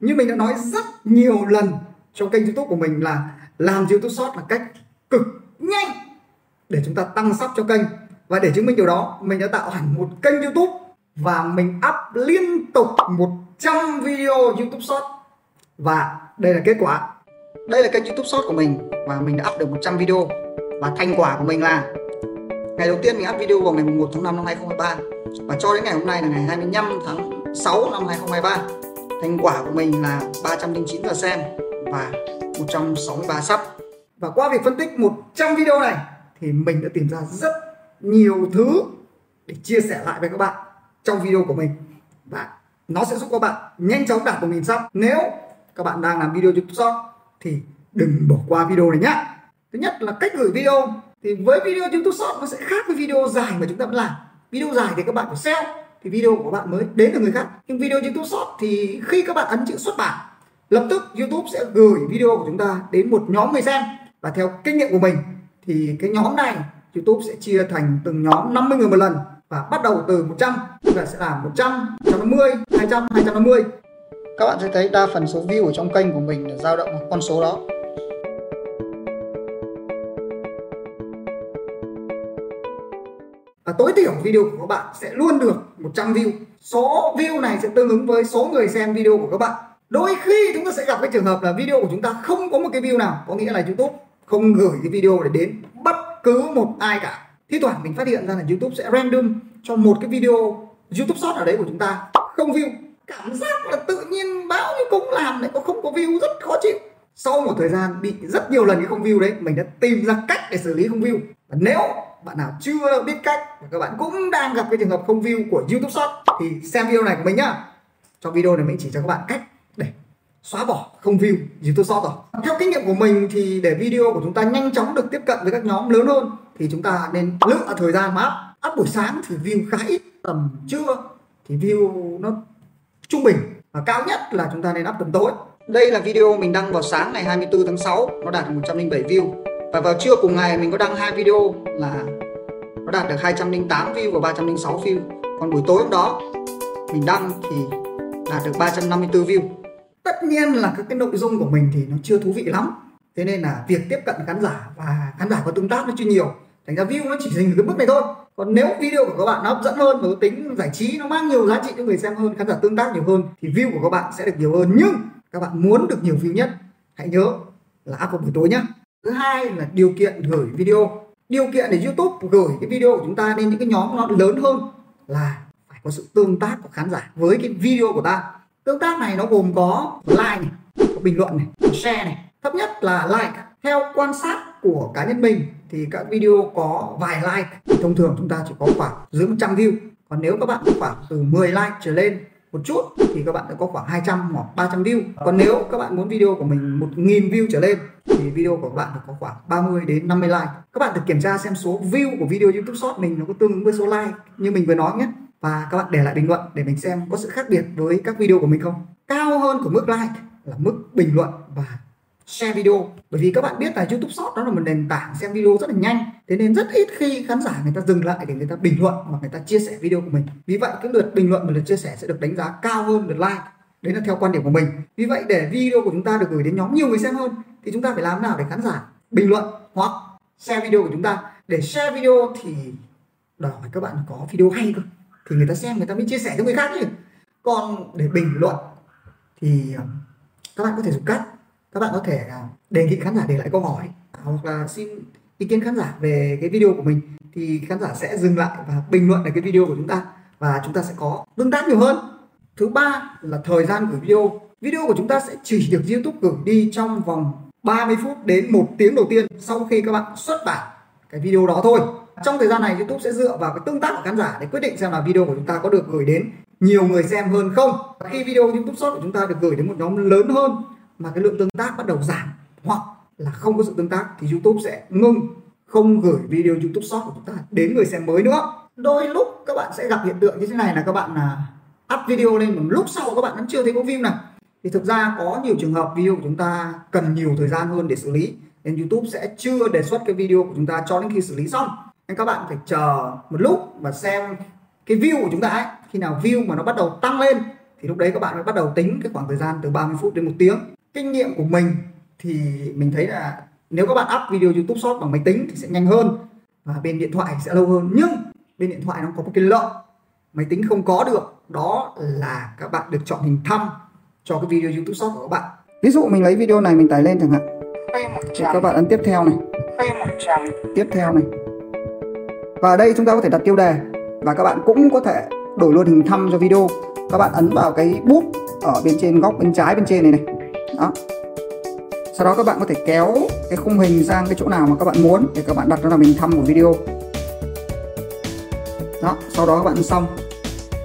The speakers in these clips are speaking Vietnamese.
như mình đã nói rất nhiều lần trong kênh youtube của mình là làm youtube short là cách cực nhanh để chúng ta tăng sắp cho kênh. Và để chứng minh điều đó, mình đã tạo hẳn một kênh youtube và mình up liên tục 100 video youtube short. Và đây là kết quả. Đây là kênh youtube short của mình và mình đã up được 100 video. Và thành quả của mình là ngày đầu tiên mình up video vào ngày 1 tháng 5 năm 2023 và cho đến ngày hôm nay là ngày 25 tháng 6 năm 2023 thành quả của mình là 309 lượt xem và 163 sub và qua việc phân tích 100 video này thì mình đã tìm ra rất nhiều thứ để chia sẻ lại với các bạn trong video của mình. Và nó sẽ giúp các bạn nhanh chóng đạt 1.000 sub nếu các bạn đang làm video YouTube Short thì đừng bỏ qua video này nhé thứ nhất là cách gửi video. Thì với video YouTube Short nó sẽ khác với video dài mà chúng ta vẫn làm. Video dài thì các bạn phải sell thì video của bạn mới đến được người khác. Nhưng video YouTube Short thì khi các bạn ấn chữ xuất bản lập tức YouTube sẽ gửi video của chúng ta đến một nhóm người xem. Và theo kinh nghiệm của mình thì cái nhóm này YouTube sẽ chia thành từng nhóm 50 người một lần và bắt đầu từ 100 chúng ta sẽ làm 100, 150, 200, 250 các bạn sẽ thấy đa phần số view ở trong kênh của mình là dao động con số đó. Tối thiểu video của các bạn sẽ luôn được 100 view. Số view này sẽ tương ứng với số người xem video của các bạn. Đôi khi chúng ta sẽ gặp cái trường hợp là video của chúng ta không có một cái view nào, có nghĩa là YouTube không gửi cái video để đến bất cứ một ai cả. Thi thoảng mình phát hiện ra là YouTube sẽ random cho một cái video YouTube short ở đấy của chúng ta không view. Cảm giác là tự nhiên bao nhiêu công làm lại có không có view rất khó chịu. Sau một thời gian bị rất nhiều lần cái không view đấy, mình đã tìm ra cách để xử lý không view. Và nếu bạn nào chưa biết cách và các bạn cũng đang gặp cái trường hợp không view của YouTube Shop thì xem video này của mình nhá. Trong video này mình chỉ cho các bạn cách để xóa bỏ không view YouTube Shop rồi theo kinh nghiệm của mình thì để video của chúng ta nhanh chóng được tiếp cận với các nhóm lớn hơn, thì chúng ta nên lựa thời gian mà up. Up buổi sáng thì view khá ít, tầm trưa thì view nó trung bình. Và cao nhất là chúng ta nên up tầm tối. Đây là video mình đăng vào sáng ngày 24 tháng 6 nó đạt 107 view và vào trưa cùng ngày mình có đăng hai video là nó đạt được 208 view và 306 view. Còn buổi tối hôm đó, mình đăng thì đạt được 354 view. Tất nhiên là các cái nội dung của mình thì nó chưa thú vị lắm. Thế nên là việc tiếp cận khán giả và khán giả có tương tác nó chưa nhiều. Thành ra view nó chỉ dừng ở cái mức này thôi. Còn nếu video của các bạn nó hấp dẫn hơn và tính giải trí, nó mang nhiều giá trị cho người xem hơn, khán giả tương tác nhiều hơn, thì view của các bạn sẽ được nhiều hơn. Nhưng các bạn muốn được nhiều view nhất, hãy nhớ là up vào buổi tối nhé thứ hai là điều kiện gửi video. Điều kiện để youtube gửi cái video của chúng ta lên những cái nhóm nó lớn hơn là phải có sự tương tác của khán giả với cái video của ta. Tương tác này nó gồm có like này, có bình luận này, có share này. Thấp nhất là like. Theo quan sát của cá nhân mình thì các video có vài like thì thông thường chúng ta chỉ có khoảng dưới 100 view. Còn nếu các bạn có khoảng từ 10 like trở lên một chút thì các bạn đã có khoảng 200 hoặc 300 view. Còn nếu các bạn muốn video của mình 1.000 view trở lên thì video của bạn được có khoảng 30 đến 50 like. Các bạn được kiểm tra xem số view của video YouTube Short mình nó có tương ứng với số like như mình vừa nói nhé. Và các bạn để lại bình luận để mình xem có sự khác biệt với các video của mình không. Cao hơn của mức like là mức bình luận và share video. Bởi vì các bạn biết là YouTube Short đó là một nền tảng xem video rất là nhanh. Thế nên rất ít khi khán giả người ta dừng lại để người ta bình luận hoặc người ta chia sẻ video của mình. Vì vậy, cái lượt bình luận và lượt chia sẻ sẽ được đánh giá cao hơn lượt like. Đấy là theo quan điểm của mình. Vì vậy, để video của chúng ta được gửi đến nhóm nhiều người xem hơn thì chúng ta phải làm nào để khán giả bình luận hoặc share video của chúng ta. Để share video thì đòi hỏi các bạn có video hay cơ. Thì người ta xem, người ta mới chia sẻ cho người khác chứ. Còn để bình luận thì ờ, các bạn có thể dùng cắt các bạn có thể ờ, đề nghị khán giả để lại câu hỏi à, hoặc là xin ý kiến khán giả về cái video của mình. Thì khán giả sẽ dừng lại và bình luận về cái video của chúng ta và chúng ta sẽ có tương tác nhiều hơn. Thứ ba là thời gian gửi video. Video của chúng ta sẽ chỉ được youtube gửi đi trong vòng 30 phút đến một tiếng đầu tiên sau khi các bạn xuất bản cái video đó thôi. Trong thời gian này youtube sẽ dựa vào cái tương tác của khán giả để quyết định xem là video của chúng ta có được gửi đến nhiều người xem hơn không. Khi video youtube short của chúng ta được gửi đến một nhóm lớn hơn mà cái lượng tương tác bắt đầu giảm hoặc là không có sự tương tác thì YouTube sẽ ngưng không gửi video YouTube Short của chúng ta đến người xem mới nữa. Đôi lúc các bạn sẽ gặp hiện tượng như thế này là các bạn là up video lên một lúc sau các bạn vẫn chưa thấy có view nào thì thực ra có nhiều trường hợp video của chúng ta cần nhiều thời gian hơn để xử lý, nên YouTube sẽ chưa đề xuất cái video của chúng ta cho đến khi xử lý xong. Nên các bạn phải chờ một lúc và xem cái view của chúng ta ấy. Khi nào view mà nó bắt đầu tăng lên, thì lúc đấy các bạn mới bắt đầu tính cái khoảng thời gian từ 30 phút đến một tiếng. Kinh nghiệm của mình thì mình thấy là nếu các bạn up video YouTube Short bằng máy tính thì sẽ nhanh hơn và bên điện thoại sẽ lâu hơn. Nhưng bên điện thoại nó có một cái lợi, máy tính không có được, đó là các bạn được chọn hình thăm cho cái video YouTube Short của các bạn. Ví dụ mình lấy video này mình tải lên chẳng hạn. Thì các bạn ấn tiếp theo này. Tiếp theo này. Và ở đây chúng ta có thể đặt tiêu đề. Và các bạn cũng có thể đổi luôn hình thăm cho video. Các bạn ấn vào cái bút ở bên trên góc bên trái bên trên này này. Đó. Sau đó các bạn có thể kéo cái khung hình sang cái chỗ nào mà các bạn muốn để các bạn đặt nó là hình thăm của video. Đó sau đó các bạn xong.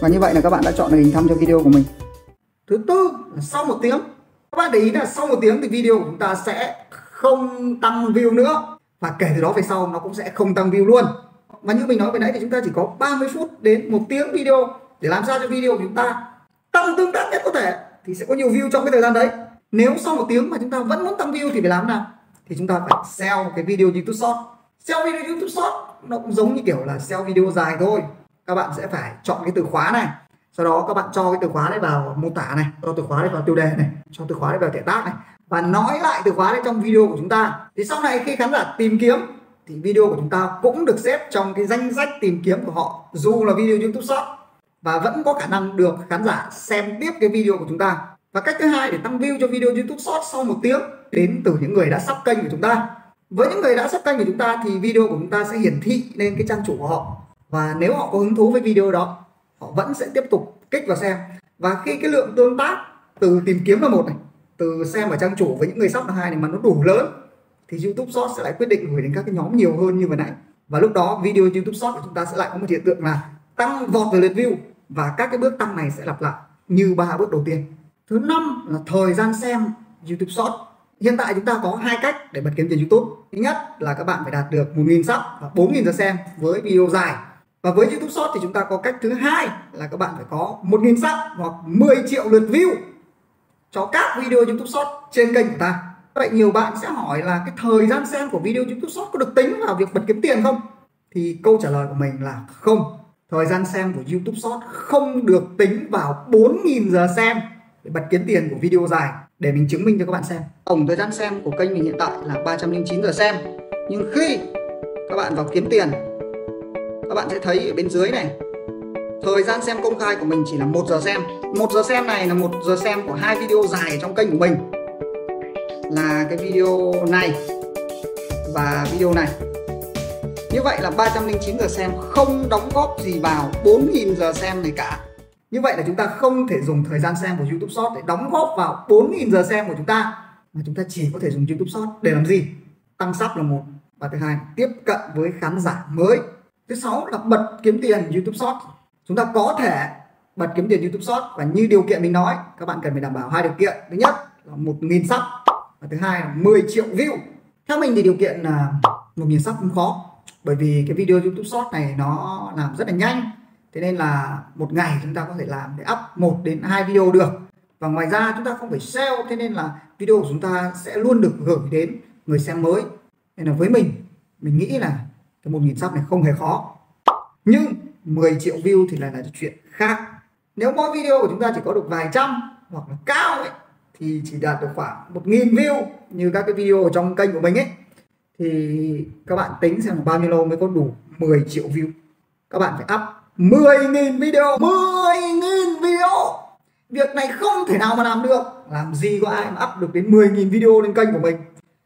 Và như vậy là các bạn đã chọn được hình thăm cho video của mình thứ tư là sau một tiếng. Các bạn để ý là sau một tiếng thì video của chúng ta sẽ không tăng view nữa. Và kể từ đó về sau, nó cũng sẽ không tăng view luôn. Và như mình nói vừa nãy thì chúng ta chỉ có 30 phút đến một tiếng video để làm sao cho video của chúng ta tăng tương tác nhất có thể, thì sẽ có nhiều view trong cái thời gian đấy. Nếu sau một tiếng mà chúng ta vẫn muốn tăng view thì phải làm nào? Thì chúng ta phải sell cái video YouTube Short. Sell video YouTube Short nó cũng giống như kiểu là sell video dài thôi. Các bạn sẽ phải chọn cái từ khóa này sau đó các bạn cho cái từ khóa đấy vào mô tả này, cho từ khóa đấy vào tiêu đề này, cho từ khóa đấy vào thẻ tác này và nói lại từ khóa đấy trong video của chúng ta. Thì sau này khi khán giả tìm kiếm thì video của chúng ta cũng được xếp trong cái danh sách tìm kiếm của họ, dù là video YouTube Short, và vẫn có khả năng được khán giả xem tiếp cái video của chúng ta. Và cách thứ hai để tăng view cho video YouTube Short sau một tiếng đến từ những người đã sắp kênh của chúng ta. Với những người đã sắp kênh của chúng ta thì video của chúng ta sẽ hiển thị lên cái trang chủ của họ. Và nếu họ có hứng thú với video đó họ vẫn sẽ tiếp tục kích vào xem. Và khi cái lượng tương tác từ tìm kiếm là một này, từ xem ở trang chủ với những người sắp là hai này mà nó đủ lớn, thì YouTube Short sẽ lại quyết định gửi đến các cái nhóm nhiều hơn như vừa nãy. Và lúc đó, video YouTube Short của chúng ta sẽ lại có một hiện tượng là tăng vọt về lượt view và các cái bước tăng này sẽ lặp lại như ba bước đầu tiên. Thứ năm là thời gian xem YouTube Short hiện tại chúng ta có hai cách để bật kiếm tiền YouTube. Thứ nhất là các bạn phải đạt được 1.000 sub và 4.000 giờ xem với video dài và với YouTube Short thì chúng ta có cách thứ hai là các bạn phải có 1.000 sub hoặc 10 triệu lượt view cho các video YouTube Short trên kênh của ta. Vậy nhiều bạn sẽ hỏi là cái thời gian xem của video YouTube Short có được tính vào việc bật kiếm tiền không? Thì câu trả lời của mình là không. Thời gian xem của YouTube Short không được tính vào 4.000 giờ xem để bật kiếm tiền của video dài để mình chứng minh cho các bạn xem. Tổng thời gian xem của kênh mình hiện tại là 309 giờ xem. Nhưng khi các bạn vào kiếm tiền các bạn sẽ thấy ở bên dưới này. Thời gian xem công khai của mình chỉ là một giờ xem. Một giờ xem này là một giờ xem của hai video dài trong kênh của mình. Là cái video này và video này. Như vậy là 309 giờ xem không đóng góp gì vào 4.000 giờ xem này cả. Như vậy là chúng ta không thể dùng thời gian xem của YouTube Short để đóng góp vào 4.000 giờ xem của chúng ta. Mà chúng ta chỉ có thể dùng YouTube Short để làm gì? Tăng sắp là một. Và thứ hai, tiếp cận với khán giả mới thứ sáu là bật kiếm tiền YouTube Short chúng ta có thể bật kiếm tiền YouTube Short và như điều kiện mình nói, các bạn cần phải đảm bảo hai điều kiện. Thứ nhất là 1.000 sub và thứ hai là 10 triệu view. Theo mình thì điều kiện là 1.000 sub không khó, bởi vì cái video YouTube Short này nó làm rất là nhanh. Thế nên là một ngày chúng ta có thể làm để up một đến hai video được. Và ngoài ra chúng ta không phải sell thế nên là video của chúng ta sẽ luôn được gửi đến người xem mới. Nên là với mình mình nghĩ là cái một nghìn sub này không hề khó. Nhưng 10 triệu view thì lại là chuyện khác. Nếu mỗi video của chúng ta chỉ có được vài trăm hoặc là cao ấy, thì chỉ đạt được khoảng một nghìn view như các cái video trong kênh của mình ấy, thì các bạn tính xem bao nhiêu lâu mới có đủ 10 triệu view. Các bạn phải up 10.000 video 10.000 video. Việc này không thể nào mà làm được. Làm gì có ai mà up được đến 10.000 video lên kênh của mình.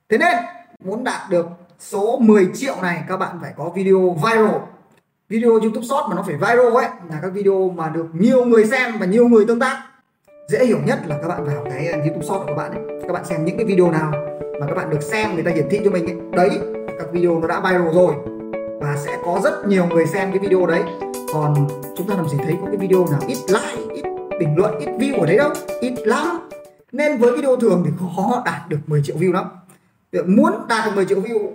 Thế nên, muốn đạt được số 10 triệu này các bạn phải có video viral. Video YouTube Short mà nó phải viral ấy, Là các video mà được nhiều người xem và nhiều người tương tác. Dễ hiểu nhất là các bạn vào cái YouTube Short của các bạn ấy. Các bạn xem những cái video nào mà các bạn được xem, người ta hiển thị cho mình ấy. Đấy, các video nó đã viral rồi và sẽ có rất nhiều người xem cái video đấy. Còn chúng ta làm gì thấy có cái video nào ít like, ít bình luận, ít view ở đấy đâu? Ít lắm. Nên với video thường thì khó đạt được 10 triệu view lắm. Muốn đạt được 10 triệu view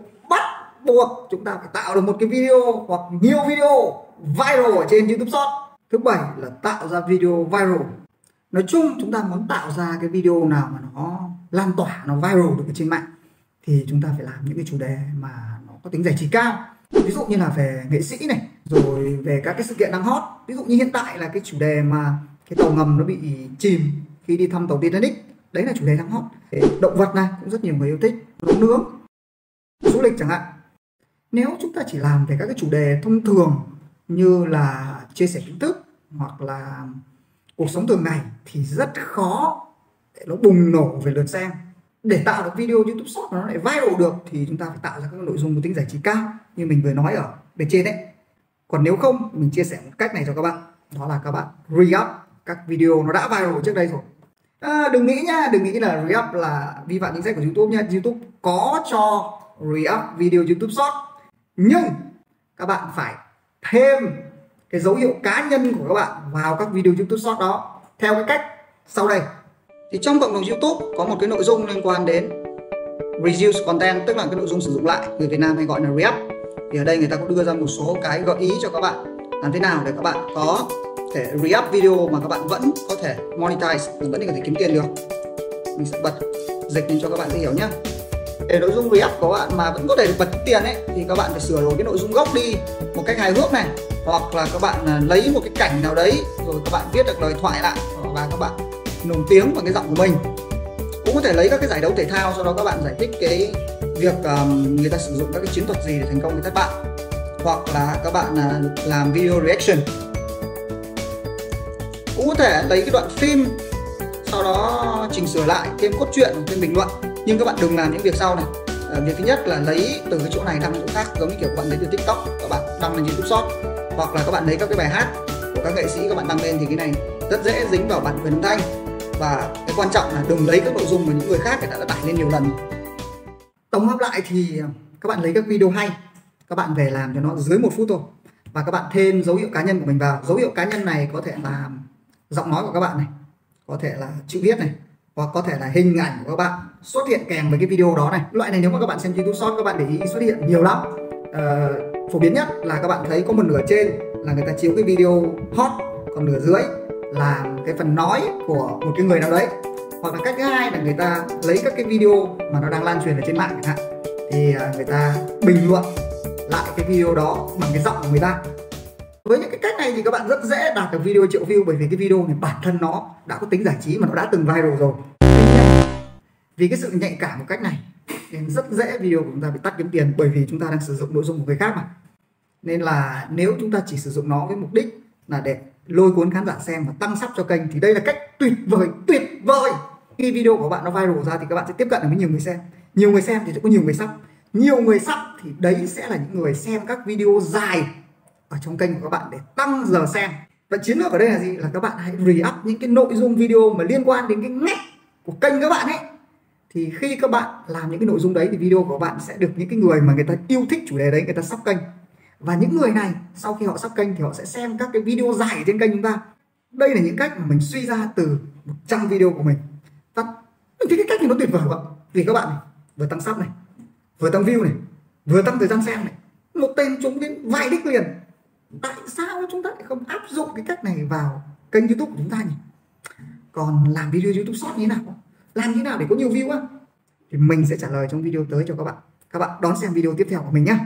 buộc chúng ta phải tạo được một cái video hoặc nhiều video viral ở trên YouTube Short. Thứ bảy là tạo ra video viral. Nói chung chúng ta muốn tạo ra cái video nào mà nó lan tỏa, nó viral được ở trên mạng, thì chúng ta phải làm những cái chủ đề mà nó có tính giải trí cao. Ví dụ như là về nghệ sĩ này, rồi về các cái sự kiện đang hot. Ví dụ như hiện tại là cái chủ đề mà cái tàu ngầm nó bị chìm khi đi thăm tàu Titanic. Đấy là chủ đề đang hot. Động vật này cũng rất nhiều người yêu thích. Nấu nướng. Du lịch chẳng hạn nếu chúng ta chỉ làm về các cái chủ đề thông thường như là chia sẻ kiến thức hoặc là cuộc sống thường ngày thì rất khó để nó bùng nổ về lượt xem. Để tạo được video YouTube Short mà nó lại viral được thì chúng ta phải tạo ra các nội dung có tính giải trí cao như mình vừa nói ở bên trên đấy. Còn nếu không mình chia sẻ một cách này cho các bạn. Đó là các bạn re-up các video nó đã viral trước đây rồi. À, đừng nghĩ nha đừng nghĩ là re-up là vi phạm chính sách của YouTube nha. YouTube có cho re-up video YouTube Short nhưng các bạn phải thêm cái dấu hiệu cá nhân của các bạn vào các video YouTube Short đó. Theo cái cách sau đây. Thì trong cộng đồng YouTube có một cái nội dung liên quan đến reuse content, tức là cái nội dung sử dụng lại, người Việt Nam hay gọi là reup. Thì ở đây người ta cũng đưa ra một số cái gợi ý cho các bạn làm thế nào để các bạn có thể reup video mà các bạn vẫn có thể monetize, vẫn có thể kiếm tiền được. Mình sẽ bật dịch lên cho các bạn dễ hiểu nhé để nội dung React của bạn mà vẫn có thể được bật tiền ấy thì các bạn phải sửa đổi cái nội dung gốc đi một cách hài hước này. Hoặc là các bạn à, lấy một cái cảnh nào đấy rồi các bạn viết được lời thoại lại và các bạn nổi tiếng bằng cái giọng của mình. Cũng có thể lấy các cái giải đấu thể thao sau đó các bạn giải thích cái việc um, người ta sử dụng các cái chiến thuật gì để thành công với thất bại hoặc là các bạn uh, làm video reaction. Cũng có thể lấy cái đoạn phim sau đó chỉnh sửa lại thêm cốt truyện thêm bình luận nhưng các bạn đừng làm những việc sau này. À, việc thứ nhất là lấy từ cái chỗ này đăng chỗ khác giống như kiểu các bạn lấy từ tiktok các bạn đăng lên youtube shop hoặc là các bạn lấy các cái bài hát của các nghệ sĩ các bạn đăng lên thì cái này rất dễ dính vào bản quyền âm thanh. Và cái quan trọng là đừng lấy các nội dung mà những người khác người ta đã tải lên nhiều lần. Tổng hợp lại thì ờ, các bạn lấy các video hay các bạn về làm cho nó dưới một phút thôi. Và các bạn thêm dấu hiệu cá nhân của mình vào. Dấu hiệu cá nhân này có thể là giọng nói của các bạn này có thể là chữ viết này hoặc có thể là hình ảnh của các bạn xuất hiện kèm với cái video đó này. Loại này nếu mà các bạn xem youtube short các bạn để ý xuất hiện nhiều lắm. À, phổ biến nhất là các bạn thấy có một nửa trên là người ta chiếu cái video hot còn nửa dưới là cái phần nói của một cái người nào đấy. Hoặc là cách thứ hai là người ta lấy các cái video mà nó đang lan truyền ở trên mạng chẳng hạn. Thì à, người ta bình luận lại cái video đó bằng cái giọng của người ta với những cái cách này thì các bạn rất dễ đạt được video triệu view, bởi vì cái video này bản thân nó đã có tính giải trí mà nó đã từng viral rồi. Vì cái sự nhạy cảm của cách này, nên rất dễ video của chúng ta bị tắt kiếm tiền bởi vì chúng ta đang sử dụng nội dung của người khác mà. Nên là nếu chúng ta chỉ sử dụng nó với mục đích là để lôi cuốn khán giả xem và tăng sắp cho kênh, thì đây là cách tuyệt vời tuyệt vời. Khi video của bạn nó viral ra thì các bạn sẽ tiếp cận được với nhiều người xem. Nhiều người xem thì sẽ có nhiều người sắp. Nhiều người sắp thì đấy sẽ là những người xem các video dài ở trong kênh của các bạn để tăng giờ xem. Và chiến lược ở đây là gì? Là các bạn hãy re-up những cái nội dung video mà liên quan đến cái ngách của kênh các bạn ấy. Thì khi các bạn làm những cái nội dung đấy thì video của bạn sẽ được những cái người mà người ta yêu thích chủ đề đấy người ta sắp kênh. Và những người này sau khi họ sắp kênh thì họ sẽ xem các cái video dài trên kênh chúng ta. Đây là những cách mà mình suy ra từ 100 video của mình. Và mình thấy cái cách này nó tuyệt vời quá. Vì các bạn này, vừa tăng sắp này vừa tăng view này vừa tăng thời gian xem này. Một tên chúng đến vài đích liền tại sao chúng ta lại không áp dụng cái cách này vào kênh youtube của chúng ta nhỉ? Còn làm video youtube short như thế nào? Làm như thế nào để có nhiều view á? Thì mình sẽ trả lời trong video tới cho các bạn. Các bạn đón xem video tiếp theo của mình nhé